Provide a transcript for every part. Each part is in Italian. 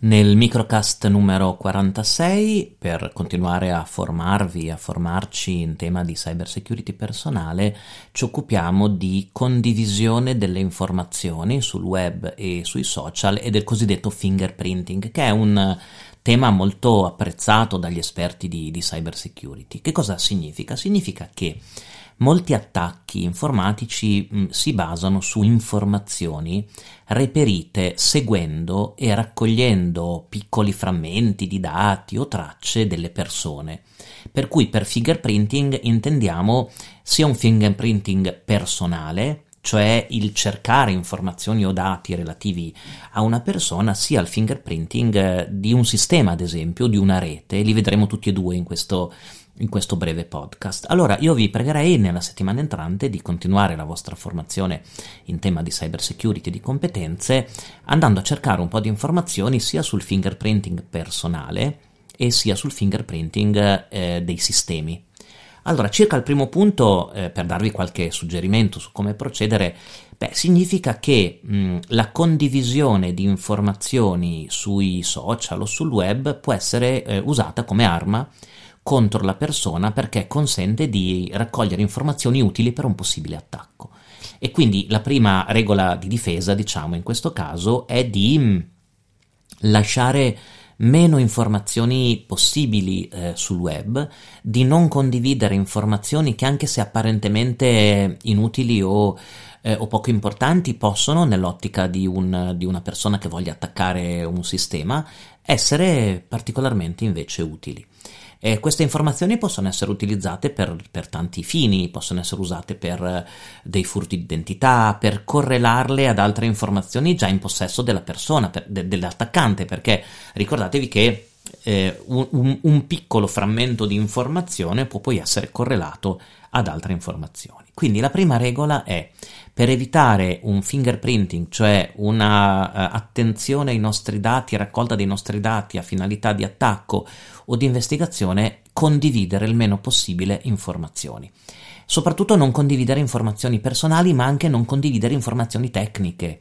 Nel microcast numero 46, per continuare a formarvi, a formarci in tema di cybersecurity personale, ci occupiamo di condivisione delle informazioni sul web e sui social e del cosiddetto fingerprinting, che è un tema molto apprezzato dagli esperti di, di cybersecurity. Che cosa significa? Significa che molti attacchi informatici mh, si basano su informazioni reperite seguendo e raccogliendo piccoli frammenti di dati o tracce delle persone. Per cui per fingerprinting intendiamo sia un fingerprinting personale, cioè il cercare informazioni o dati relativi a una persona, sia il fingerprinting eh, di un sistema, ad esempio, di una rete, li vedremo tutti e due in questo in questo breve podcast. Allora io vi pregherei nella settimana entrante di continuare la vostra formazione in tema di cyber security e di competenze andando a cercare un po' di informazioni sia sul fingerprinting personale e sia sul fingerprinting eh, dei sistemi. Allora, circa il primo punto, eh, per darvi qualche suggerimento su come procedere, beh, significa che mh, la condivisione di informazioni sui social o sul web può essere eh, usata come arma contro la persona perché consente di raccogliere informazioni utili per un possibile attacco. E quindi la prima regola di difesa, diciamo in questo caso, è di mm, lasciare meno informazioni possibili eh, sul web, di non condividere informazioni che anche se apparentemente inutili o, eh, o poco importanti possono, nell'ottica di, un, di una persona che voglia attaccare un sistema, essere particolarmente invece utili. Eh, queste informazioni possono essere utilizzate per, per, tanti fini, possono essere usate per eh, dei furti d'identità, per correlarle ad altre informazioni già in possesso della persona, per, de, dell'attaccante, perché ricordatevi che eh, un, un, piccolo frammento di informazione può poi essere correlato ad altre informazioni. Quindi la prima regola è per evitare un fingerprinting, cioè una uh, attenzione ai nostri dati, raccolta dei nostri dati a finalità di attacco o di investigazione, condividere il meno possibile informazioni. Soprattutto non condividere informazioni personali, ma anche non condividere informazioni tecniche.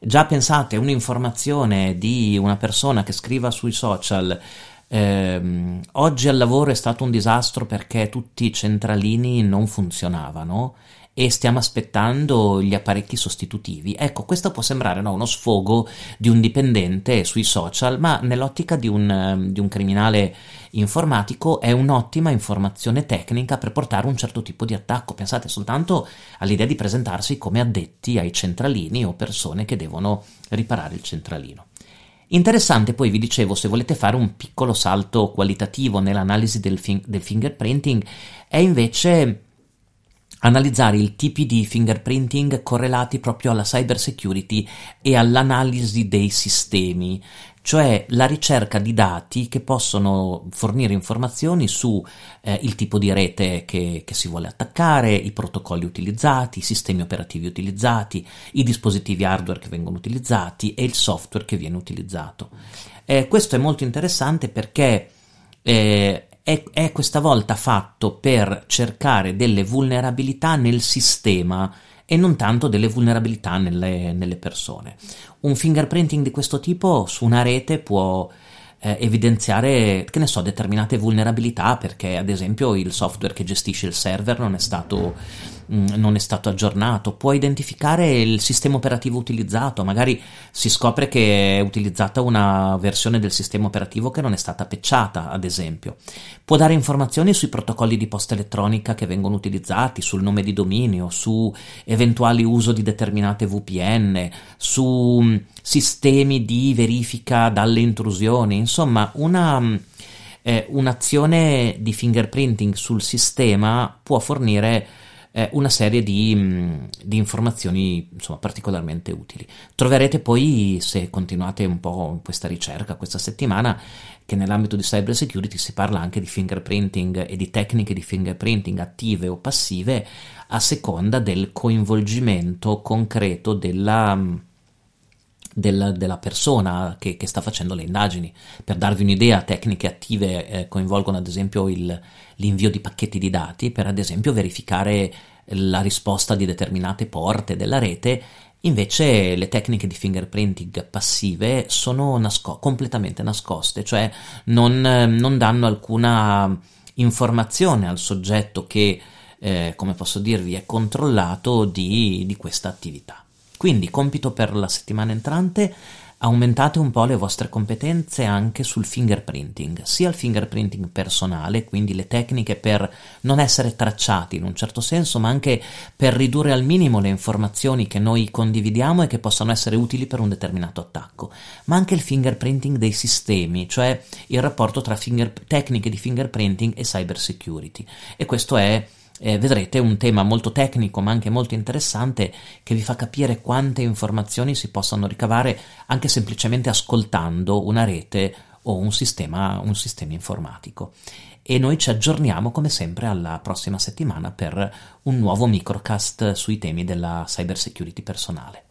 Già pensate, un'informazione di una persona che scriva sui social ehm, oggi al lavoro è stato un disastro perché tutti i centralini non funzionavano e stiamo aspettando gli apparecchi sostitutivi. Ecco, questo può sembrare no, uno sfogo di un dipendente sui social, ma nell'ottica di un, di un criminale informatico è un'ottima informazione tecnica per portare un certo tipo di attacco. Pensate soltanto all'idea di presentarsi come addetti ai centralini o persone che devono riparare il centralino. Interessante poi vi dicevo, se volete fare un piccolo salto qualitativo nell'analisi del, fin- del fingerprinting, è invece analizzare i tipi di fingerprinting correlati proprio alla cyber security e all'analisi dei sistemi, cioè la ricerca di dati che possono fornire informazioni su eh, il tipo di rete che, che, si vuole attaccare, i protocolli utilizzati, i sistemi operativi utilizzati, i dispositivi hardware che vengono utilizzati e il software che viene utilizzato. Eh, questo è molto interessante perché eh, questa volta fatto per cercare delle vulnerabilità nel sistema e non tanto delle vulnerabilità nelle, nelle persone. Un fingerprinting di questo tipo su una rete può eh, evidenziare, che ne so, determinate vulnerabilità perché ad esempio il software che gestisce il server non è stato Mm, non è stato aggiornato, può identificare il sistema operativo utilizzato, magari si scopre che è utilizzata una versione del sistema operativo che non è stata patchata, ad esempio. Può dare informazioni sui protocolli di posta elettronica che vengono utilizzati, sul nome di dominio, su eventuali uso di determinate VPN, su mm, sistemi di verifica dalle intrusioni, insomma, una mm, eh, un'azione di fingerprinting sul sistema può fornire eh, una serie di, mm, di informazioni insomma, particolarmente utili. Troverete poi, se continuate un po' questa ricerca questa settimana, che nell'ambito di cyber security si parla anche di fingerprinting e di tecniche di fingerprinting attive o passive a seconda del coinvolgimento concreto della della, della persona che, che, sta facendo le indagini. Per darvi un'idea, tecniche attive eh, coinvolgono ad esempio il, l'invio di pacchetti di dati per ad esempio verificare la risposta di determinate porte della rete, Invece le tecniche di fingerprinting passive sono nasco- completamente nascoste, cioè non, non, danno alcuna informazione al soggetto che, eh, come posso dirvi, è controllato di, di questa attività. Quindi compito per la settimana entrante aumentate un po' le vostre competenze anche sul fingerprinting, sia il fingerprinting personale, quindi le tecniche per non essere tracciati in un certo senso, ma anche per ridurre al minimo le informazioni che noi condividiamo e che possano essere utili per un determinato attacco, ma anche il fingerprinting dei sistemi, cioè il rapporto tra finger- tecniche di fingerprinting e cyber security. E questo è eh, vedrete un tema molto tecnico ma anche molto interessante che vi fa capire quante informazioni si possono ricavare anche semplicemente ascoltando una rete o un sistema, un sistema informatico. E noi ci aggiorniamo come sempre alla prossima settimana per un nuovo microcast sui temi della cyber security personale.